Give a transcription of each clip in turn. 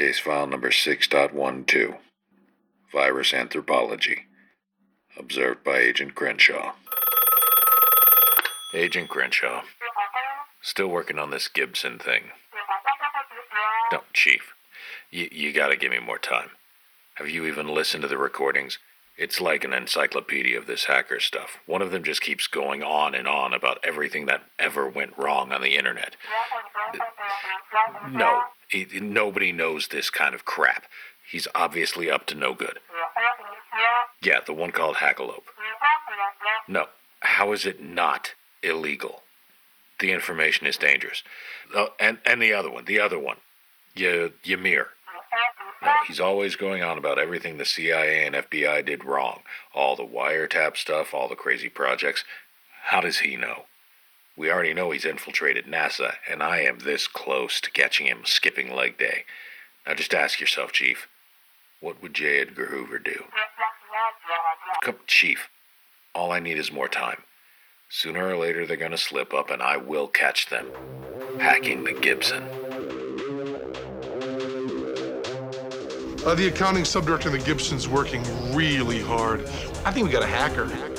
Case file number 6.12. Virus anthropology. Observed by Agent Crenshaw. Agent Crenshaw. Still working on this Gibson thing. No, Chief. You, you gotta give me more time. Have you even listened to the recordings? It's like an encyclopedia of this hacker stuff. One of them just keeps going on and on about everything that ever went wrong on the internet. No, nobody knows this kind of crap. He's obviously up to no good. Yeah, the one called Hackalope. No, how is it not illegal? The information is dangerous. Oh, and, and the other one, the other one. Y- Ymir. No, he's always going on about everything the CIA and FBI did wrong. All the wiretap stuff, all the crazy projects. How does he know? We already know he's infiltrated NASA, and I am this close to catching him skipping leg day. Now just ask yourself, Chief, what would J. Edgar Hoover do? Come, Chief, all I need is more time. Sooner or later, they're gonna slip up, and I will catch them. Hacking the Gibson. Uh, the accounting subdirector of the Gibson's working really hard. I think we got a hacker.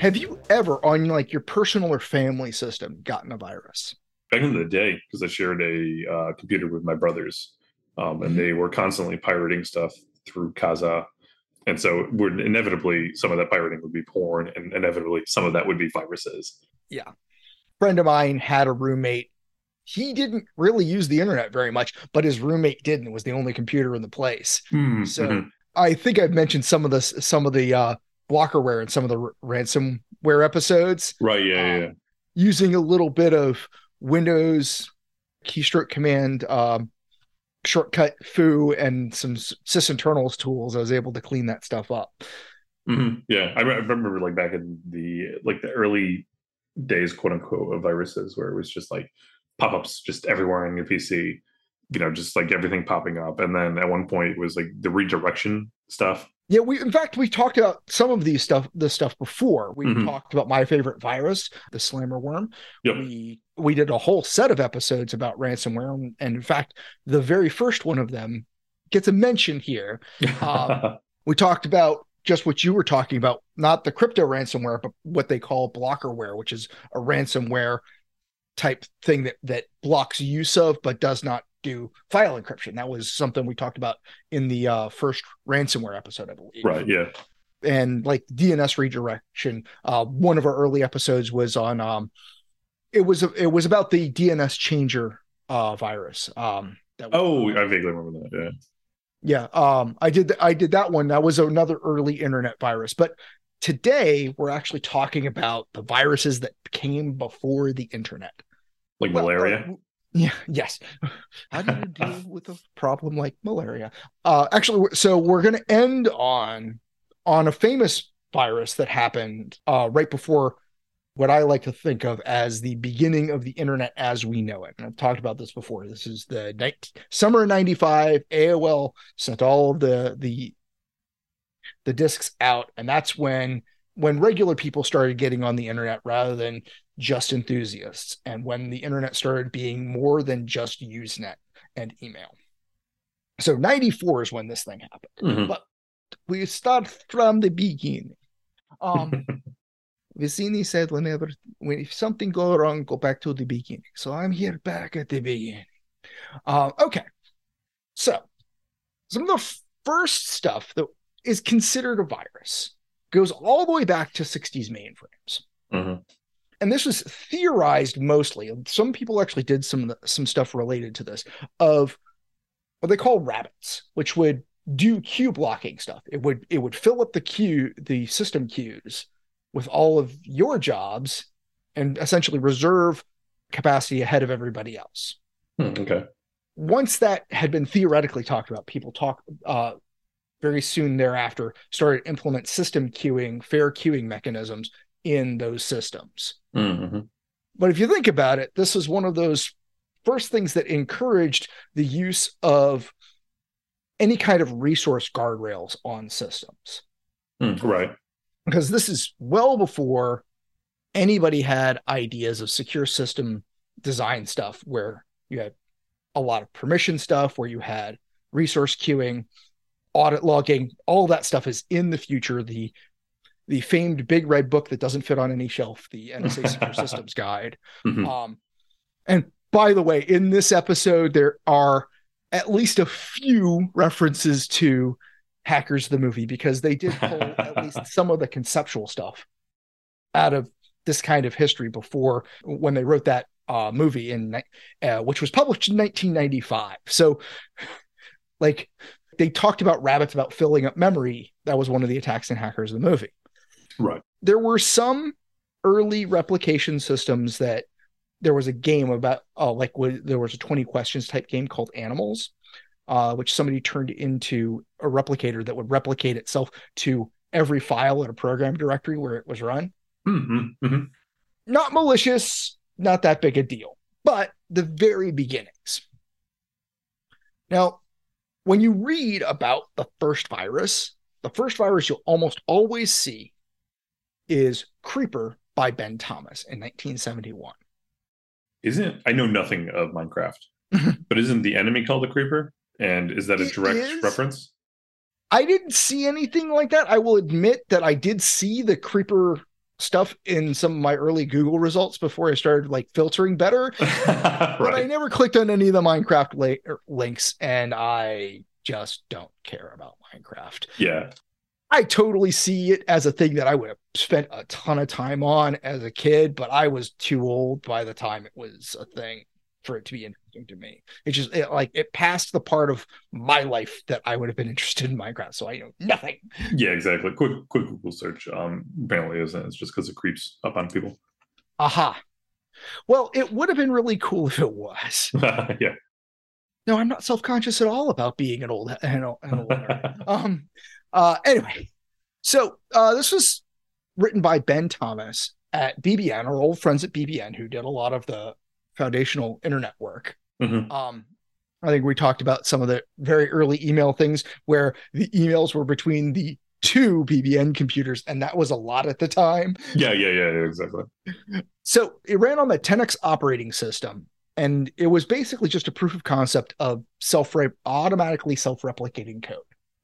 Have you ever, on like your personal or family system, gotten a virus? Back in the day, because I shared a uh, computer with my brothers, um, and they were constantly pirating stuff through Kazaa. And so, would inevitably, some of that pirating would be porn, and inevitably, some of that would be viruses. Yeah, friend of mine had a roommate. He didn't really use the internet very much, but his roommate didn't. it was the only computer in the place. So Mhm. I think I've mentioned some of this, some of the uh, blockerware and some of the r- ransomware episodes. right, yeah, yeah, um, yeah. using a little bit of Windows keystroke command um, shortcut foo and some sysinternals tools. I was able to clean that stuff up. Mhm. Yeah, I, re- I remember like back in the like the early days, quote unquote, of viruses, where it was just like pop-ups just everywhere on your PC. You know, just like everything popping up, and then at one point it was like the redirection stuff. Yeah, we in fact we talked about some of these stuff this stuff before. We Mhm. talked about my favorite virus, the slammer worm. Yep. We we did a whole set of episodes about ransomware, and, and in fact, the very first one of them gets a mention here. Um, We talked about just what you were talking about, not the crypto ransomware, but what they call blockerware, which is a ransomware type thing that that blocks use of but does not do file encryption. That was something we talked about in the uh, first ransomware episode, I believe right, yeah. and like DNS redirection. Uh, one of our early episodes was on um, it was it was about the DNS changer uh virus. Um, that Oh, I vaguely remember that. Yeah. yeah. Um, I did I did that one. That was another early internet virus. But today we're actually talking about the viruses that came before the internet. Like Well, malaria. uh, yeah. Yes. How do you deal with a problem like malaria? Uh, actually, so we're going to end on on a famous virus that happened uh, right before what I like to think of as the beginning of the internet as we know it. And I've talked about this before. This is the night, summer of '95. AOL sent all of the the the discs out, and that's when when regular people started getting on the internet rather than just enthusiasts, and when the internet started being more than just Usenet and email. So 94 is when this thing happened. Mhm. But we start from the beginning. Um, Vizzini said, whenever when if something go wrong, go back to the beginning. So I'm here back at the beginning. Uh, okay. So some of the first stuff that is considered a virus goes all the way back to 60s mainframes Mhm. And this was theorized mostly. Some people actually did some some stuff related to this of what they call rabbits, which would do queue blocking stuff. It would it would fill up the queue, the system queues, with all of your jobs, and essentially reserve capacity ahead of everybody else. Hmm, Okay. Once that had been theoretically talked about, people talk uh, very soon thereafter started to implement system queuing, fair queuing mechanisms in those systems. Mhm. But if you think about it, this is one of those first things that encouraged the use of any kind of resource guardrails on systems. Hmm, Right. Because this is well before anybody had ideas of secure system design stuff where you had a lot of permission stuff, where you had resource queuing, audit logging, all that stuff is in the future. The the famed big red book that doesn't fit on any shelf, the NSA Secure Systems Guide. Mhm. Um, and by the way, in this episode, there are at least a few references to Hackers the movie because they did pull at least some of the conceptual stuff out of this kind of history before when they wrote that uh, movie in uh, which was published in 1995. So, like, they talked about rabbits about filling up memory. That was one of the attacks in Hackers the movie Right. there were some early replication systems that there was a game about oh like w- there was a 20 questions type game called animals uh, which somebody turned into a replicator that would replicate itself to every file in a program directory where it was run Mm-hmm. hmm not malicious not that big a deal but the very beginnings now when you read about the first virus the first virus you'll almost always see is creeper by ben thomas in 1971 Isn't I know nothing of Minecraft, but isn't the enemy called the creeper? And is that a direct is. reference? I didn't see anything like that. I will admit that I did see the creeper stuff in some of my early Google results before I started like filtering better, but I never clicked on any of the Minecraft li- er, links and I just don't care about Minecraft. Yeah. I totally see it as a thing that I would have spent a ton of time on as a kid, but I was too old by the time it was a thing for it to be interesting to me. It just it, like it passed the part of my life that I would have been interested in Minecraft, so I know nothing. Yeah, exactly. Quick quick Google search. Um apparently isn't. It's just because it creeps up on people. Aha. Well, it would have been really cool if it was. yeah. No, I'm not self-conscious at all about being an old an old, an old nerd. um uh anyway so uh this was written by ben thomas at bbn our old friends at bbn who did a lot of the foundational internet work Mhm. um i think we talked about some of the very early email things where the emails were between the two bbn computers and that was a lot at the time Yeah, yeah, yeah, yeah, exactly. so it ran on the TENEX operating system, and it was basically just a proof of concept of self automatically self replicating code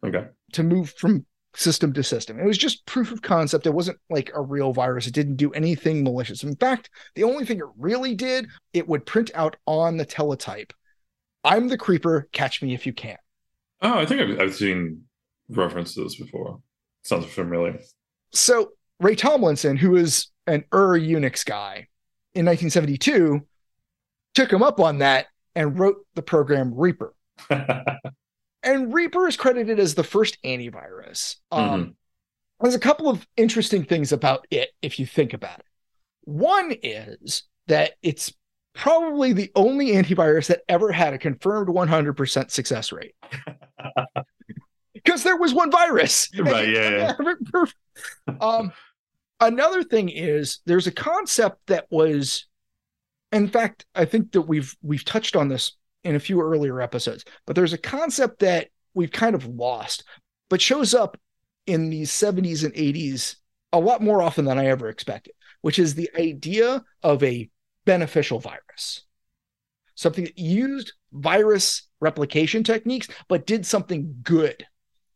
Okay. to move from system to system. It was just proof of concept. It wasn't like a real virus. It didn't do anything malicious. In fact, the only thing it really did, it would print out on the teletype, "I'm the creeper. Catch me if you can." Oh, I think I've, I've seen references before. Sounds familiar. So Ray Tomlinson, who is an Ur Unix guy in 1972, took him up on that and wrote the program Reaper. And Reaper is credited as the first antivirus. Um, There's a couple of interesting things about it if you think about it. One is that it's probably the only antivirus that ever had a confirmed 100% success rate. Because there was one virus. Right, yeah, um, another thing is there's a concept that was, in fact, I think that we've we've touched on this in a few earlier episodes, but there's a concept that we've kind of lost, but shows up in the 70s and 80s a lot more often than I ever expected, which is the idea of a beneficial virus. Something that used virus replication techniques, but did something good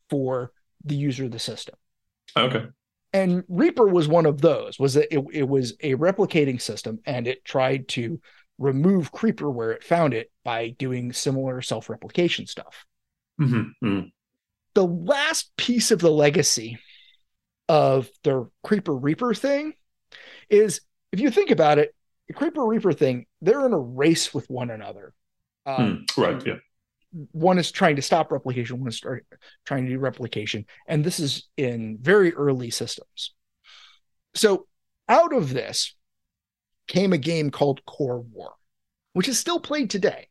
for the user of the system. okay. And Reaper was one of those. Was that it, it was a replicating system and it tried to remove Creeper where it found it by doing similar self-replication stuff. Mhm, mhm. The last piece of the legacy of the Creeper Reaper thing is if you think about it, the Creeper Reaper thing, they're in a race with one another. Um, Hmm, Right. Yeah. one is trying to stop replication, one is start, trying to do replication, and this is in very early systems. So out of this came a game called Core War, which is still played today.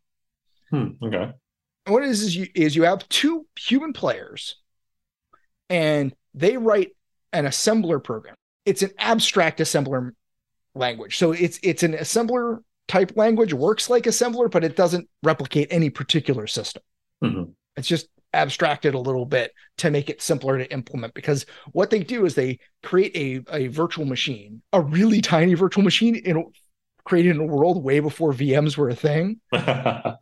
Hmm, okay. And what it is is you, is you have two human players, and they write an assembler program. It's an abstract assembler language, so it's it's an assembler type language, works like assembler, but it doesn't replicate any particular system. Mhm. It's just abstract it a little bit to make it simpler to implement because what they do is they create a, a virtual machine, a really tiny virtual machine in created in a world way before VMs were a thing that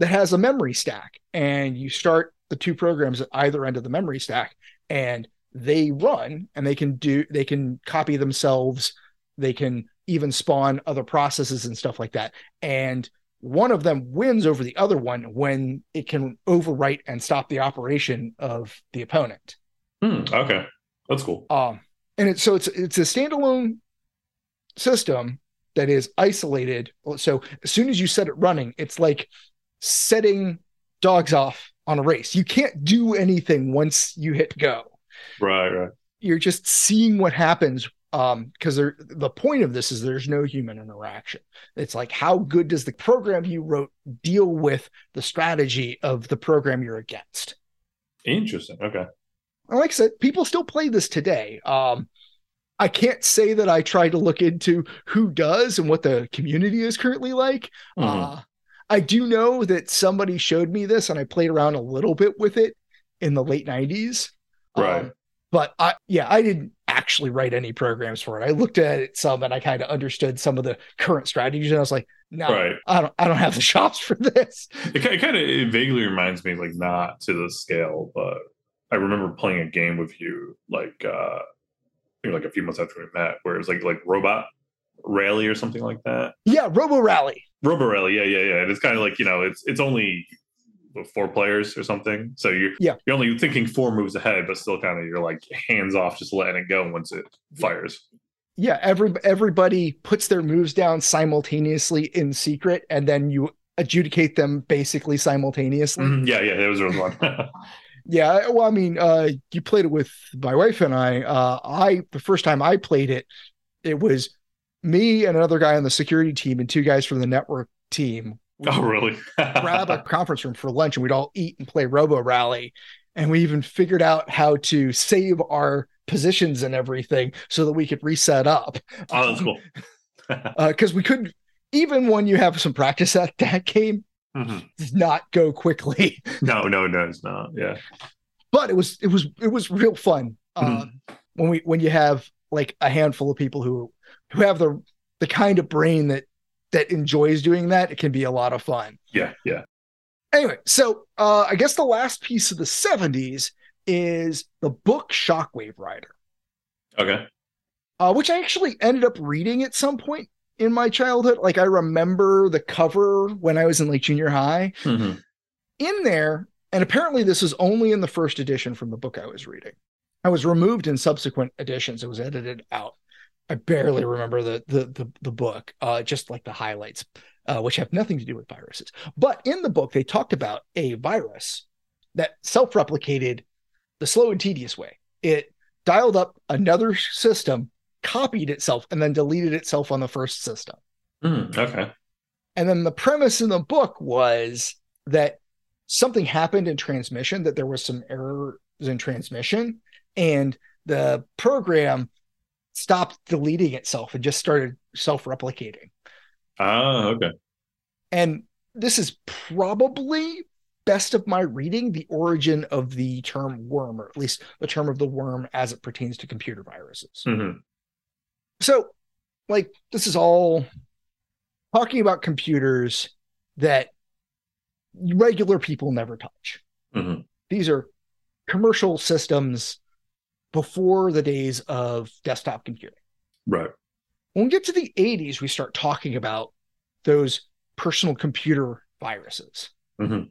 has a memory stack. And you start the two programs at either end of the memory stack and they run and they can do they can copy themselves, they can even spawn other processes and stuff like that. And one of them wins over the other one when it can overwrite and stop the operation of the opponent. Hmm, okay, that's cool. Um, and it's so it's it's a standalone system that is isolated. So as soon as you set it running, it's like setting dogs off on a race. You can't do anything once you hit go. Right, right. You're just seeing what happens um because the point of this is there's no human interaction. It's like how good does the program you wrote deal with the strategy of the program you're against? Interesting. Okay. Like i said people still play this today. Um i can't say that i try to look into who does and what the community is currently like. Mm-hmm. uh i do know that somebody showed me this and i played around a little bit with it in the late 90s right. Um, but I yeah, I didn't actually write any programs for it. I looked at it some and I kind of understood some of the current strategies, and I was like, no, right. I don't I don't have the shops for this. It, it kind of it vaguely reminds me, like not to the scale, but I remember playing a game with you, like uh, like a few months after we met, where it was like like robot rally or something like that. Yeah, Robo Rally. Robo Rally, yeah, yeah, yeah. And it's kind of like you know, it's it's only four players or something. So you're yeah you're only thinking four moves ahead, but still kind of you're like hands off, just letting it go once it fires. Yeah, every everybody puts their moves down simultaneously in secret, and then you adjudicate them basically simultaneously. Mm-hmm. Yeah, yeah, that was really fun. yeah, well, I mean, uh, you played it with my wife and I. Uh, I the first time I played it, it was me and another guy on the security team and two guys from the network team oh, really? grab a conference room for lunch and we'd all eat and play Robo Rally. And we even figured out how to save our positions and everything so that we could reset up. Oh, that's cool. Because uh, we couldn't, even when you have some practice at that game, mm-hmm. does not go quickly. no, no, no, it's not. Yeah. But it was, it was, it was real fun. Mm-hmm. Uh, when we, when you have like a handful of people who, who have the, the kind of brain that that enjoys doing that, it can be a lot of fun. Yeah, yeah. Anyway, so uh, I guess the last piece of the 70s is the book Shockwave Rider. Okay. Uh, which I actually ended up reading at some point in my childhood. Like I remember the cover when I was in like junior high. Mm-hmm. In there, and apparently this is only in the first edition from the book I was reading. I was removed in subsequent editions. It was edited out. I barely remember the the the, the book, uh, just like the highlights, uh, which have nothing to do with viruses. But in the book, they talked about a virus that self-replicated the slow and tedious way. It dialed up another system, copied itself, and then deleted itself on the first system. Mm, okay. And then the premise in the book was that something happened in transmission, that there was some errors in transmission, and the program stopped deleting itself and just started self-replicating. Ah, okay. And this is probably best of my reading the origin of the term worm, or at least the term of the worm as it pertains to computer viruses. Mm-hmm. So, like, this is all talking about computers that regular people never touch. Mm-hmm. These are commercial systems before the days of desktop computing. Right. When we get to the 80s, we start talking about those personal computer viruses. Mm-hmm.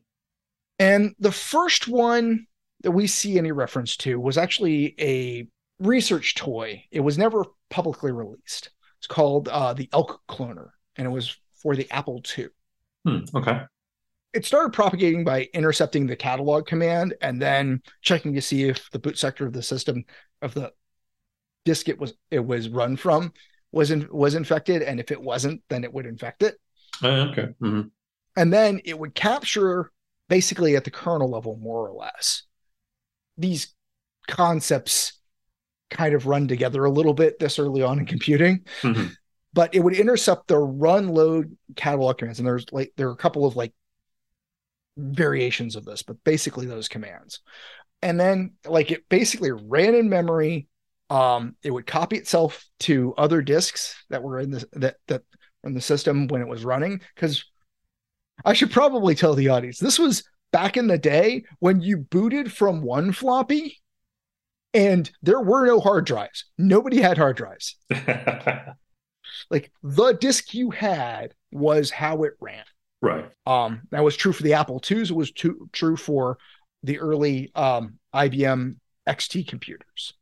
And the first one that we see any reference to was actually a research toy. It was never publicly released. It's called uh, the Elk Cloner, and it was for the Apple II. Hmm, okay it started propagating by intercepting the catalog command and then checking to see if the boot sector of the system of the disk it was it was run from was in, was infected. And if it wasn't then it would infect it. Uh, okay. Mm-hmm. and then it would capture basically at the kernel level more or less. These concepts kind of run together a little bit this early on in computing. Mm-hmm. but it would intercept the run load catalog commands. And there's like there are a couple of like variations of this, but basically those commands. And then like it basically ran in memory. Um, it would copy itself to other disks that were in the that that in the system when it was running. Because I should probably tell the audience this was back in the day when you booted from one floppy and there were no hard drives. Nobody had hard drives. like the disk you had was how it ran. Right. Um, that was true for the Apple IIs. It was too, true for the early um, IBM XT computers,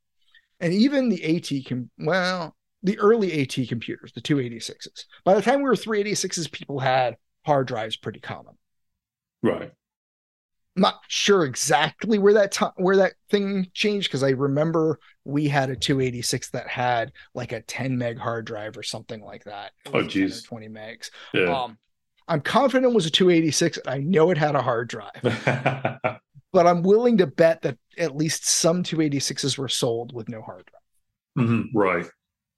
and even the AT. Com- well, the early AT computers, the 286s. By the time we were 386s, people had hard drives pretty common. Right. I'm not sure exactly where that time where that thing changed because I remember we had a 286 that had like a 10 meg hard drive or something like that. Oh, was 10 or geez. 20 megs. Yeah. Um, I'm confident it was a 286. and I know it had a hard drive, but I'm willing to bet that at least some 286s were sold with no hard drive. Mhm, Right.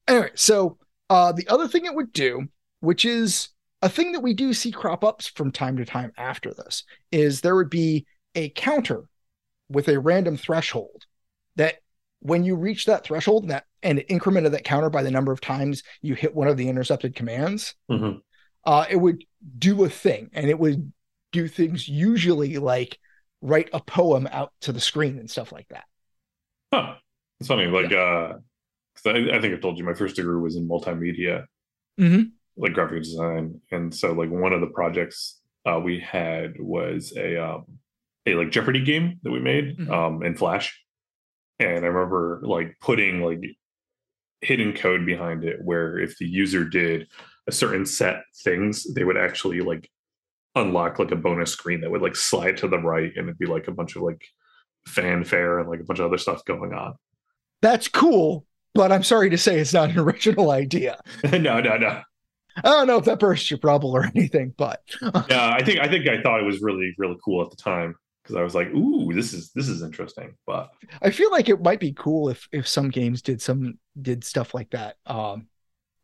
Anyway, so uh, the other thing it would do, which is a thing that we do see crop up from time to time after this, is there would be a counter with a random threshold that when you reach that threshold and that and it incremented that counter by the number of times you hit one of the intercepted commands, Mhm. uh, it would do a thing and it would do things usually like write a poem out to the screen and stuff like that. Huh. It's funny. Like, uh, 'cause I, I think I told you my first degree was in multimedia, Mhm. like graphic design, and so like one of the projects uh, we had was a um, a like Jeopardy game that we made Mhm. um, in Flash, and I remember like putting like hidden code behind it where if the user did a certain set things, they would actually like unlock like a bonus screen that would like slide to the right, and it'd be like a bunch of like fanfare and like a bunch of other stuff going on. That's cool, but I'm sorry to say it's not an original idea. no, no, no. I don't know if that burst your bubble or anything, but Yeah, I think I think I thought it was really really cool at the time because I was like, "Ooh, this is this is interesting." But I feel like it might be cool if if some games did some did stuff like that. Um,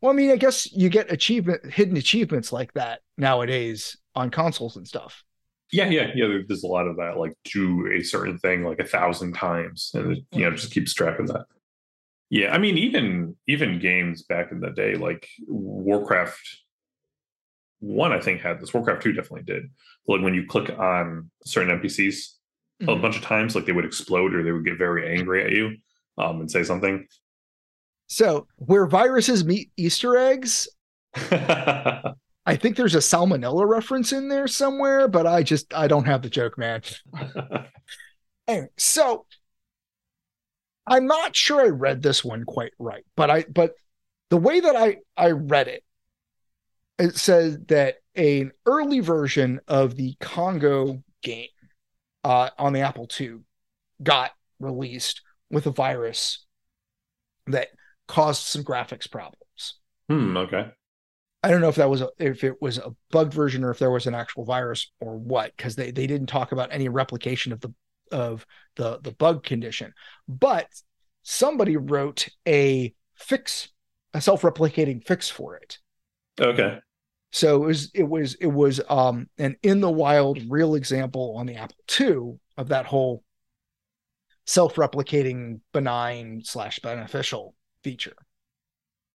well, I mean, I guess you get achievement hidden achievements like that nowadays on consoles and stuff. yeah, yeah, yeah. There's a lot of that. Like do a certain thing like a thousand times, and it, you know just keeps track of that. Yeah, I mean, even even games back in the day, like Warcraft one, I think had this. Warcraft two definitely did. Like when you click on certain NPCs a Mhm. bunch of times, like they would explode or they would get very angry at you um, and say something. So where viruses meet Easter eggs, I think there's a salmonella reference in there somewhere, but I just I don't have the joke, man. Anyway, so I'm not sure I read this one quite right, but I but the way that I I read it, it says that an early version of the Congo game uh, on the Apple II got released with a virus that caused some graphics problems. hmm, okay. I don't know if that was a, if it was a bugged version or if there was an actual virus or what, because they, they didn't talk about any replication of the of the the bug condition. But somebody wrote a fix, a self-replicating fix for it. Okay. So it was it was it was um an in the wild real example on the Apple II of that whole self-replicating benign slash beneficial feature.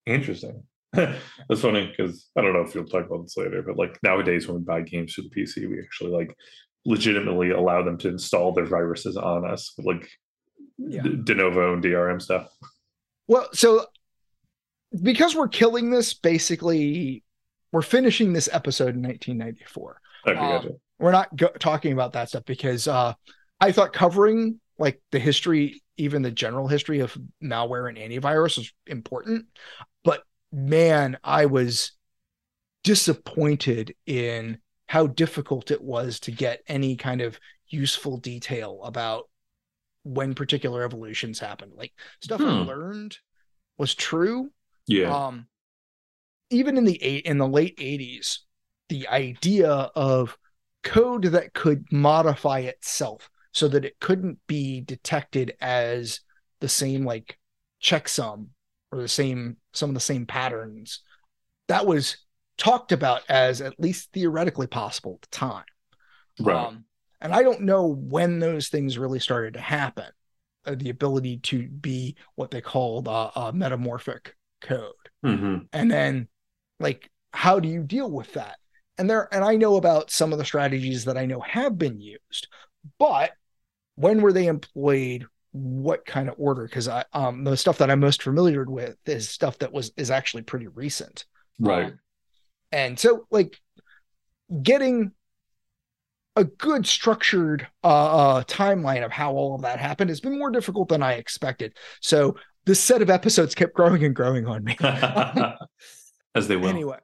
Interesting. That's funny because I don't know if you'll talk about this later, but like nowadays when we buy games for the PC, we actually like legitimately allow them to install their viruses on us with like Yeah. Denuvo and DRM stuff. Well, so because we're killing this, basically, we're finishing this episode in 1994. Okay, Uh, gotcha. We're not go- talking about that stuff because uh, I thought covering like the history, even the general history of malware and antivirus is important. But man, I was disappointed in how difficult it was to get any kind of useful detail about when particular evolutions happened. Like stuff I Hmm. learned was true, Yeah. um even in the eight in the late 80s the idea of code that could modify itself so that it couldn't be detected as the same like checksum or the same some of the same patterns that was talked about as at least theoretically possible at the time Right. Um, and I don't know when those things really started to happen. Uh, the ability to be what they called uh, a metamorphic code, hmm and then like how do you deal with that? And there, and I know about some of the strategies that I know have been used, but when were they employed? What kind of order? Because I um the stuff that I'm most familiar with is stuff that was is actually pretty recent. Right. Um, and so like getting a good structured uh, uh timeline of how all of that happened has been more difficult than I expected. So this set of episodes kept growing and growing on me. As they will. anyway,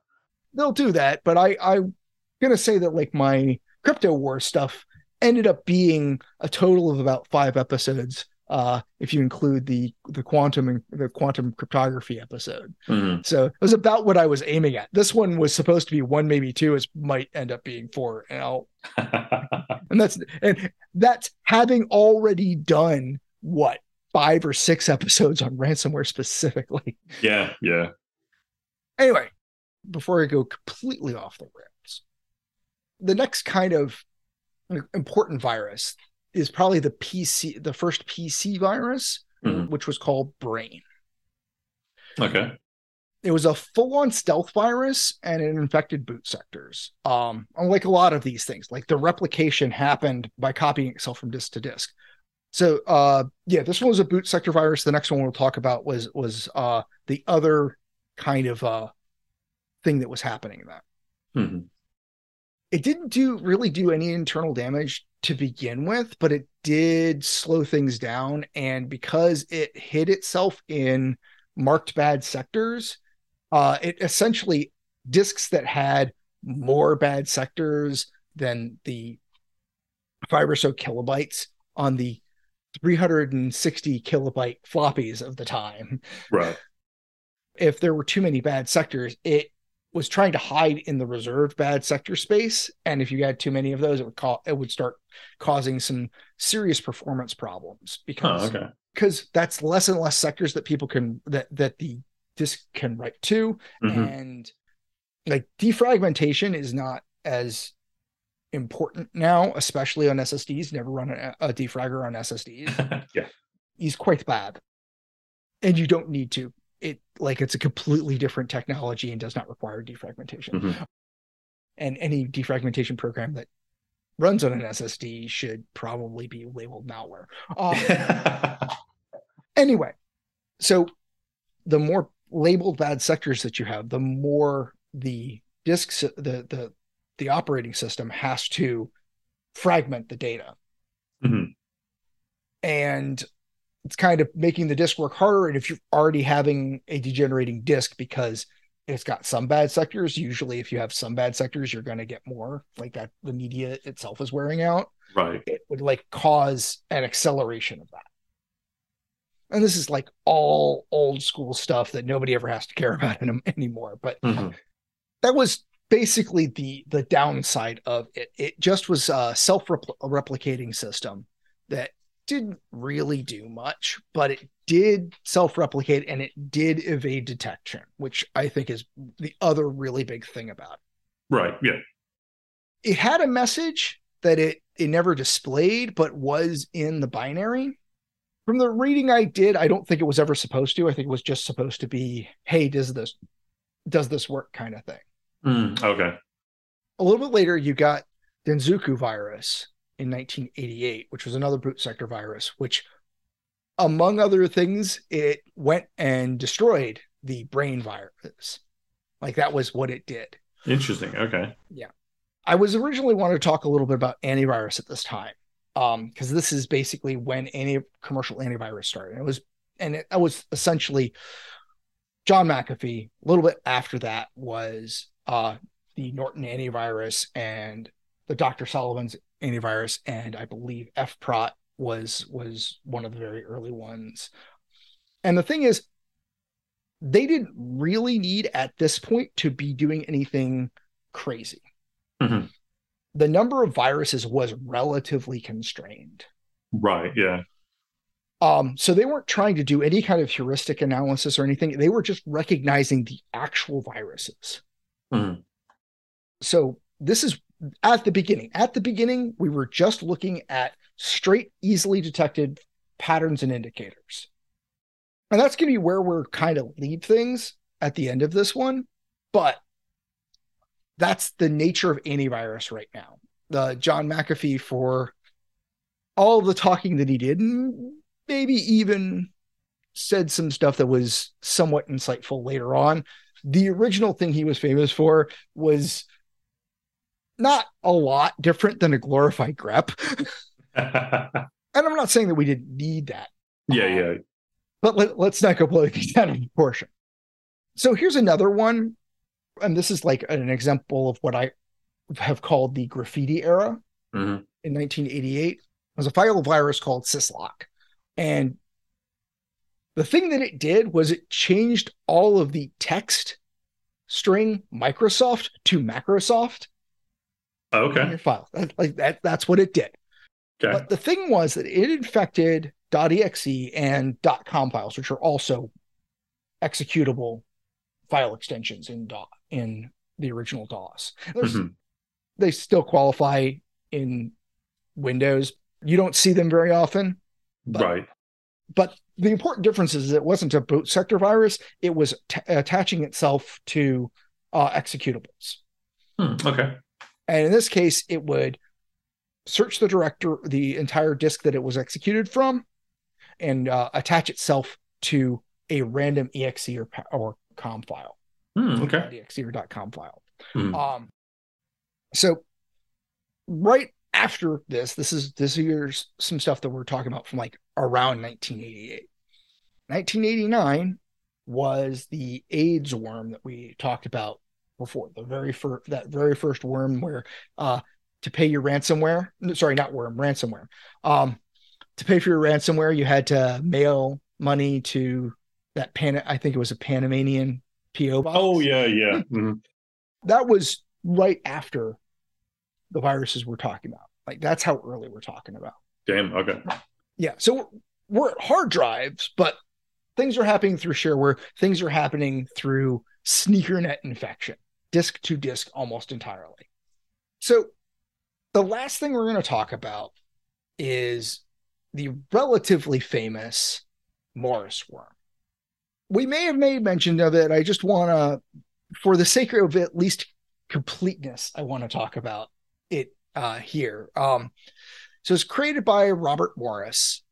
they'll do that, but I I'm gonna say that like my crypto war stuff ended up being a total of about five episodes. Uh, if you include the the quantum and the quantum cryptography episode, Mhm. so it was about what I was aiming at. This one was supposed to be one, maybe two. It might end up being four, and I'll and that's and that's having already done what five or six episodes on ransomware specifically. yeah. Yeah. Anyway, before I go completely off the rails, the next kind of important virus is probably the PC, the first PC virus, Mhm. which was called Brain. Okay. it was a full-on stealth virus and it infected boot sectors um unlike a lot of these things like the replication happened by copying itself from disk to disk so uh yeah this one was a boot sector virus the next one we'll talk about was was uh the other kind of uh thing that was happening in that Mhm. It didn't do really do any internal damage to begin with but it did slow things down and because it hid itself in marked bad sectors uh it essentially disks that had more bad sectors than the five or so kilobytes on the 360 kilobyte floppies of the time Right. if there were too many bad sectors, it was trying to hide in the reserved bad sector space. And if you had too many of those, it would call it would start causing some serious performance problems Oh, because okay. because that's less and less sectors that people can that that the disk can write to. Mhm. And like defragmentation is not as important now, especially on SSDs. Never run a, a defragger on SSDs yeah. is quite bad and you don't need to it like it's a completely different technology and does not require defragmentation Mhm. and any defragmentation program that runs on an ssd should probably be labeled malware um, anyway so the more labeled bad sectors that you have the more the disks the the the operating system has to fragment the data Mhm. and it's kind of making the disk work harder. And if you're already having a degenerating disk because it's got some bad sectors, usually if you have some bad sectors, you're going to get more like that. The media itself is wearing out. Right. It would like cause an acceleration of that. And this is like all old school stuff that nobody ever has to care about in, anymore. But Mhm. that was basically the the downside of it. It just was a self replicating system that didn't really do much, but it did self replicate and it did evade detection, which I think is the other really big thing about it. Right. Yeah. It had a message that it it never displayed, but was in the binary. From the reading I did, I don't think it was ever supposed to. I think it was just supposed to be, hey, does this does this work kind of thing. Mm, okay. a little bit later, you got Denzuku virus in 1988, which was another boot sector virus, which, among other things, it went and destroyed the brain virus. Like that was what it did. Interesting. Okay. Yeah. I was originally wanting to talk a little bit about antivirus at this time, um, because this is basically when any commercial antivirus started. It was, and it, it was essentially John McAfee. A little bit after that was uh, the Norton antivirus and the Dr. Solomon's antivirus, and I believe FPROT was was one of the very early ones. And the thing is, they didn't really need at this point to be doing anything crazy. Mhm. The number of viruses was relatively constrained. Right. Yeah. Um, so they weren't trying to do any kind of heuristic analysis or anything. They were just recognizing the actual viruses. Mhm. So this is at the beginning. At the beginning, we were just looking at straight, easily detected patterns and indicators. And that's going to be where we're kind of leave things at the end of this one. But that's the nature of antivirus right now. The John McAfee for all the talking that he did, and maybe even said some stuff that was somewhat insightful later on. The original thing he was famous for was not a lot different than a glorified grep. and I'm not saying that we didn't need that. Yeah, yeah. But let, us not completely out of proportion. So here's another one. And this is like an example of what I have called the graffiti era mm-hmm. in 1988. It was a file virus called Syslock. And the thing that it did was it changed all of the text string Microsoft to Macrosoft. Oh, okay. Your file. Like that, that's what it did. Okay. But the thing was that it infected .exe and .com files, which are also executable file extensions in DOS in the original DOS. Mm-hmm. They still qualify in Windows. You don't see them very often. But, right. But the important difference is it wasn't a boot sector virus, it was t- attaching itself to uh, executables. Hmm, okay. And in this case, it would search the director, the entire disk that it was executed from, and uh, attach itself to a random exe or, or com file. Hmm, okay. exe or .com file. Hmm. Um, so right after this, this is this is some stuff that we're talking about from like around 1988. 1989 was the AIDS worm that we talked about before. The very first that very first worm where uh to pay your ransomware, sorry, not worm, ransomware. Um to pay for your ransomware, you had to mail money to that pan I think it was a Panamanian PO box. Oh yeah, yeah. Mm-hmm. That was right after the viruses we're talking about. Like that's how early we're talking about. Damn. Okay. Yeah. So we're, we're at hard drives, but things are happening through shareware. Things are happening through sneakernet infection, disk to disk almost entirely. So the last thing we're going to talk about is the relatively famous Morris worm. We may have made mention of it. I just want to, for the sake of at least completeness, I want to talk about it uh, here. Um, so it's created by Robert Morris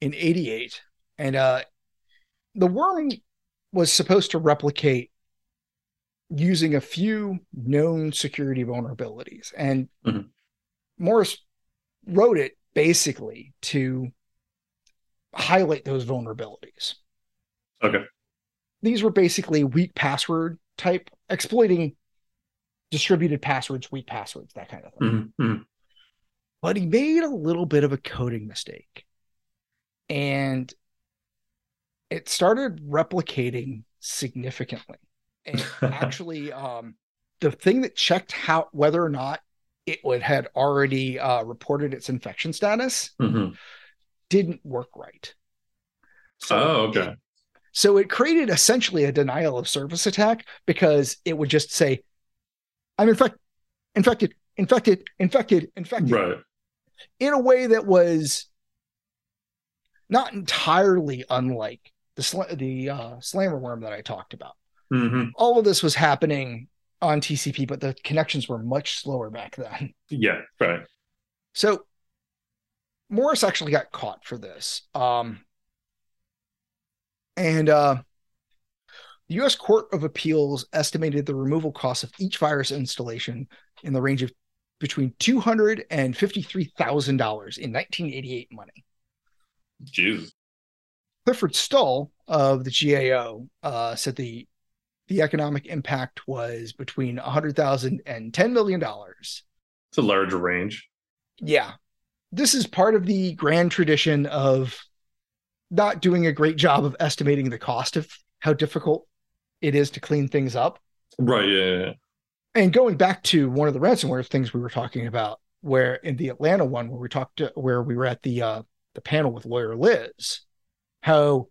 in 88. And uh, the worm was supposed to replicate using a few known security vulnerabilities. And mm-hmm. Morris wrote it basically to highlight those vulnerabilities. Okay. These were basically weak password type exploiting distributed passwords, weak passwords, that kind of thing. Mm-hmm. mm-hmm. But he made a little bit of a coding mistake. And it started replicating significantly. And actually, um, the thing that checked how whether or not it would had already uh, reported its infection status mm-hmm. didn't work right. So oh, okay. It, so it created essentially a denial of service attack because it would just say, "I'm infect- infected, infected, infected, infected," right? In a way that was not entirely unlike the sl- the uh, slammer worm that I talked about. Mm-hmm. All of this was happening on TCP, but the connections were much slower back then. Yeah, right. So Morris actually got caught for this. Um, and uh, the U.S. Court of Appeals estimated the removal cost of each virus installation in the range of between two hundred and fifty-three thousand dollars in 1988 money. Jesus. Clifford Stoll of the GAO uh, said the the economic impact was between 100,000 and 10 million dollars. It's a large range. Yeah. This is part of the grand tradition of not doing a great job of estimating the cost of how difficult it is to clean things up. Right, yeah, yeah. And going back to one of the ransomware things we were talking about where in the Atlanta one where we talked to, where we were at the uh the panel with lawyer Liz, how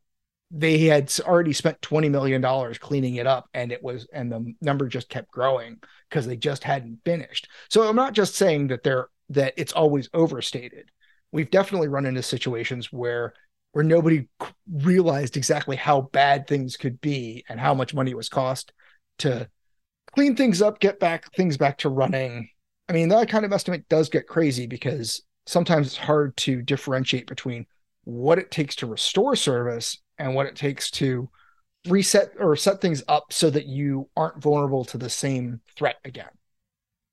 they had already spent 20 million dollars cleaning it up and it was and the number just kept growing because they just hadn't finished. So i'm not just saying that they're that it's always overstated. We've definitely run into situations where where nobody realized exactly how bad things could be and how much money it was cost to clean things up get back things back to running. I mean that kind of estimate does get crazy because sometimes it's hard to differentiate between what it takes to restore service and what it takes to reset or set things up so that you aren't vulnerable to the same threat again.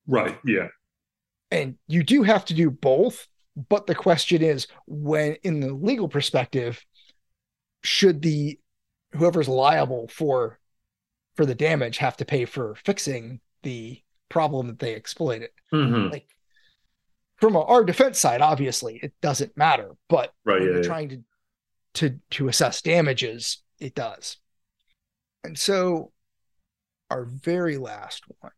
Right. Yeah. And you do have to do both. But the question is when, in the legal perspective, should the whoever's liable for for the damage have to pay for fixing the problem that they exploited? Mm-hmm. Like from our defense side, obviously it doesn't matter, but Right. Yeah. you're yeah. trying to to to assess damages, it does. And so our very last one.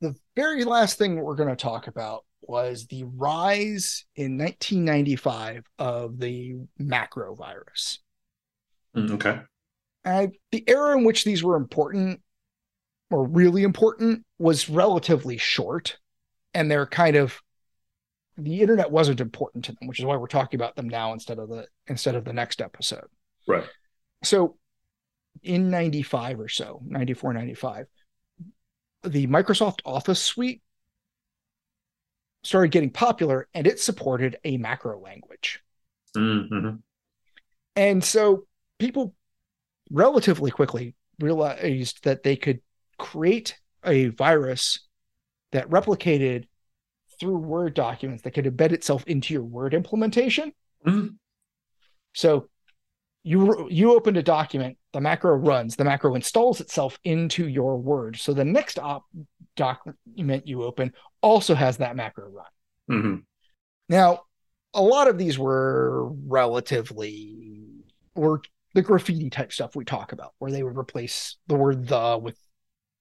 The very last thing we're going to talk about was the rise in 1995 of the macro virus. Mm, okay. Uh, the era in which these were important or really important was relatively short and they're kind of the internet wasn't important to them which is why we're talking about them now instead of the instead of the next episode Right. so in 95 or so 94 95 the microsoft office suite started getting popular and it supported a macro language Mm-hmm. and so people relatively quickly realized that they could create a virus that replicated through Word documents that could embed itself into your Word implementation. Mhm. So you you opened a document, the macro runs, the macro installs itself into your Word. So the next op- document you open also has that macro run. Mm-hmm. Now, a lot of these were relatively were the graffiti type stuff we talk about, where they would replace the word the with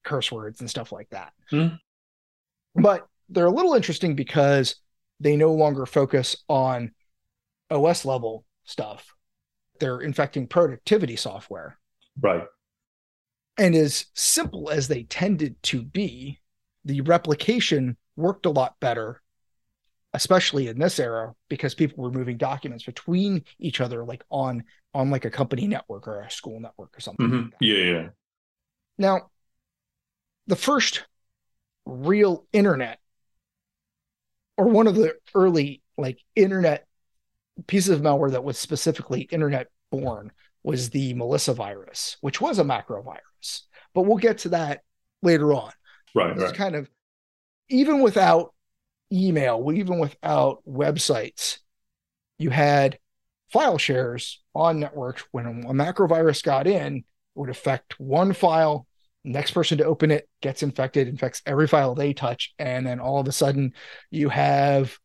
curse words and stuff like that. Hmm. But they're a little interesting because they no longer focus on OS level stuff. They're infecting productivity software. Right. And as simple as they tended to be, the replication worked a lot better, especially in this era, because people were moving documents between each other, like on on like a company network or a school network or something. hmm like. Yeah. Yeah. Now, the first real internet, or one of the early like internet pieces of malware that was specifically internet born, was the Melissa virus, which was a macro virus. But we'll get to that later on. Right. Is Right. kind of even without email, even without websites, you had file shares on networks. When a macro virus got in, it would affect one file. Next person to open it gets infected, infects every file they touch, and then all of a sudden you have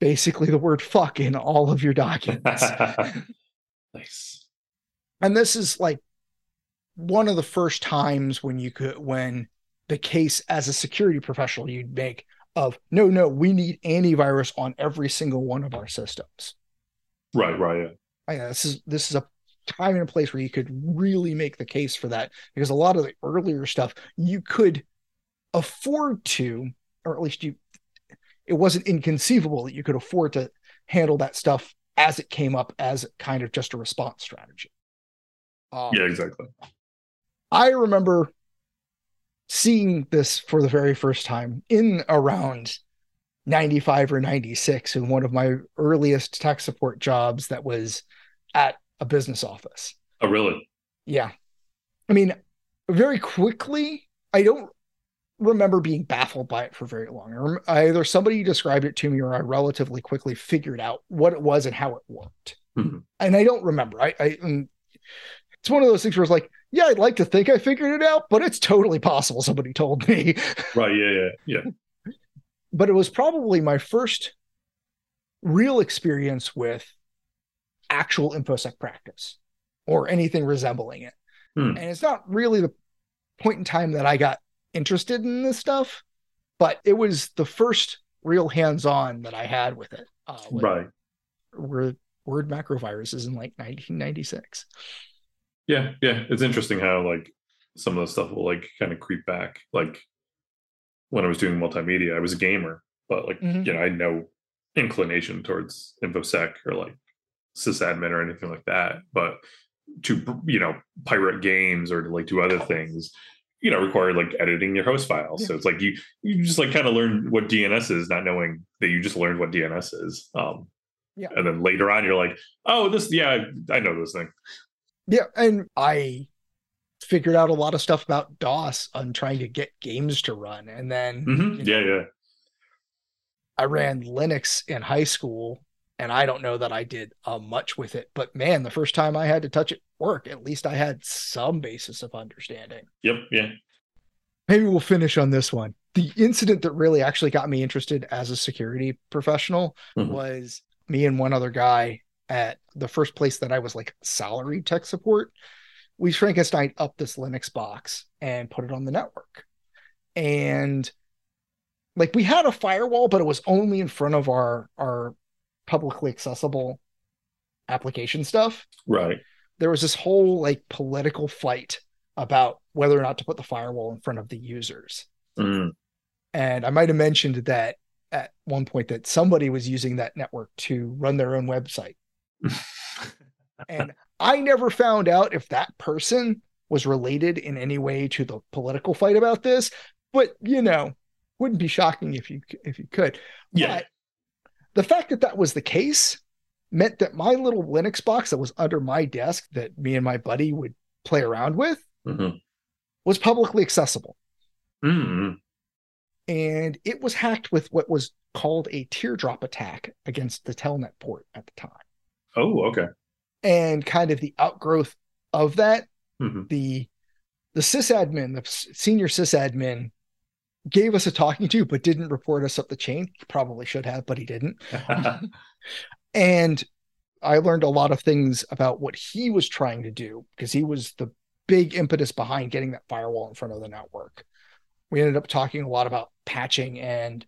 basically the word fuck in all of your documents. nice. and this is like one of the first times when you could when the case as a security professional you'd make of no no we need antivirus on every single one of our systems Right. Right. Yeah. I, this is this is a time and a place where you could really make the case for that because a lot of the earlier stuff you could afford to or at least you it wasn't inconceivable that you could afford to handle that stuff as it came up as kind of just a response strategy Um, Yeah. Exactly. I remember seeing this for the very first time in around 95 or 96 in one of my earliest tech support jobs that was at a business office. Oh, really? Yeah. I mean, very quickly, I don't remember being baffled by it for very long. I Either somebody described it to me or I relatively quickly figured out what it was and how it worked. Mhm. And I don't remember. I, I it's one of those things where it's like, yeah, I'd like to think I figured it out, but it's totally possible somebody told me. Right. Yeah. Yeah. Yeah. but it was probably my first real experience with actual infosec practice or anything resembling it Hmm. and it's not really the point in time that i got interested in this stuff but it was the first real hands-on that i had with it uh, Right. where word macroviruses in like 1996. Yeah, yeah. It's interesting how like some of the stuff will like kind of creep back. Like when I was doing multimedia, I was a gamer, but like Mhm. you know, I had no inclination towards infosec or like sysadmin or anything like that. But to you know pirate games or to like do other things, you know, require like editing your host files. So it's like you you just like kind of learn what DNS is, not knowing that you just learned what DNS is. Um, Yeah. and then later on, you're like, oh, this, yeah, I know this thing. Yeah, and I figured out a lot of stuff about DOS on trying to get games to run, and then Mhm. you Yeah, yeah. I ran Linux in high school, and I don't know that I did uh, much with it. But man, the first time I had to touch it work, at least I had some basis of understanding. Yep, yeah. Maybe we'll finish on this one. The incident that really actually got me interested as a security professional Mhm. was me and one other guy at the first place that I was like salary tech support. We Frankenstein up this Linux box and put it on the network. And like we had a firewall, but it was only in front of our our publicly accessible application stuff Right. there was this whole like political fight about whether or not to put the firewall in front of the users. Mm. And I might have mentioned that at one point that somebody was using that network to run their own website. And I never found out if that person was related in any way to the political fight about this, but you know, wouldn't be shocking if you if you could. yeah. But the fact that that was the case meant that my little Linux box that was under my desk that me and my buddy would play around with Mhm. was publicly accessible. Mm. And it was hacked with what was called a teardrop attack against the Telnet port at the time. Oh, okay. And kind of the outgrowth of that, Mhm. the the sysadmin, the senior sysadmin, gave us a talking to, but didn't report us up the chain. He probably should have, but he didn't. and I learned a lot of things about what he was trying to do because he was the big impetus behind getting that firewall in front of the network. We ended up talking a lot about patching, and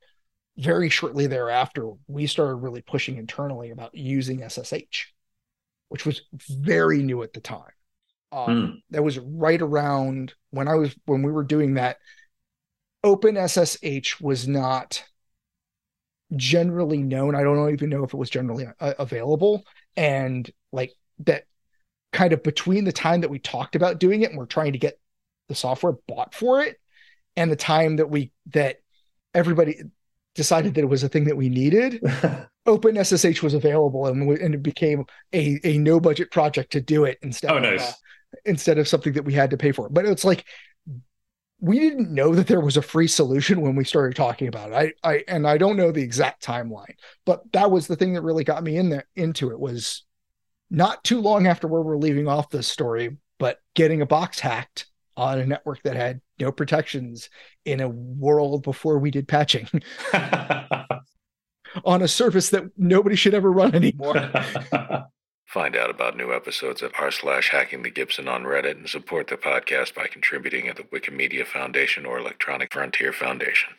very shortly thereafter, we started really pushing internally about using SSH, which was very new at the time. Um, Mm. That was right around when I was when we were doing that. Open SSH was not generally known. I don't even know if it was generally uh, available. And like that kind of between the time that we talked about doing it and we're trying to get the software bought for it and the time that we that everybody decided that it was a thing that we needed, Open SSH was available and, we, and it became a, a no budget project to do it instead oh, of, nice. uh, instead of something that we had to pay for. But it's like we didn't know that there was a free solution when we started talking about it. I, I and I don't know the exact timeline, but that was the thing that really got me in there into it was not too long after where we're leaving off this story, but getting a box hacked on a network that had no protections in a world before we did patching on a service that nobody should ever run anymore. Find out about new episodes at r slash hacking the Gibson on Reddit and support the podcast by contributing at the Wikimedia Foundation or Electronic Frontier Foundation.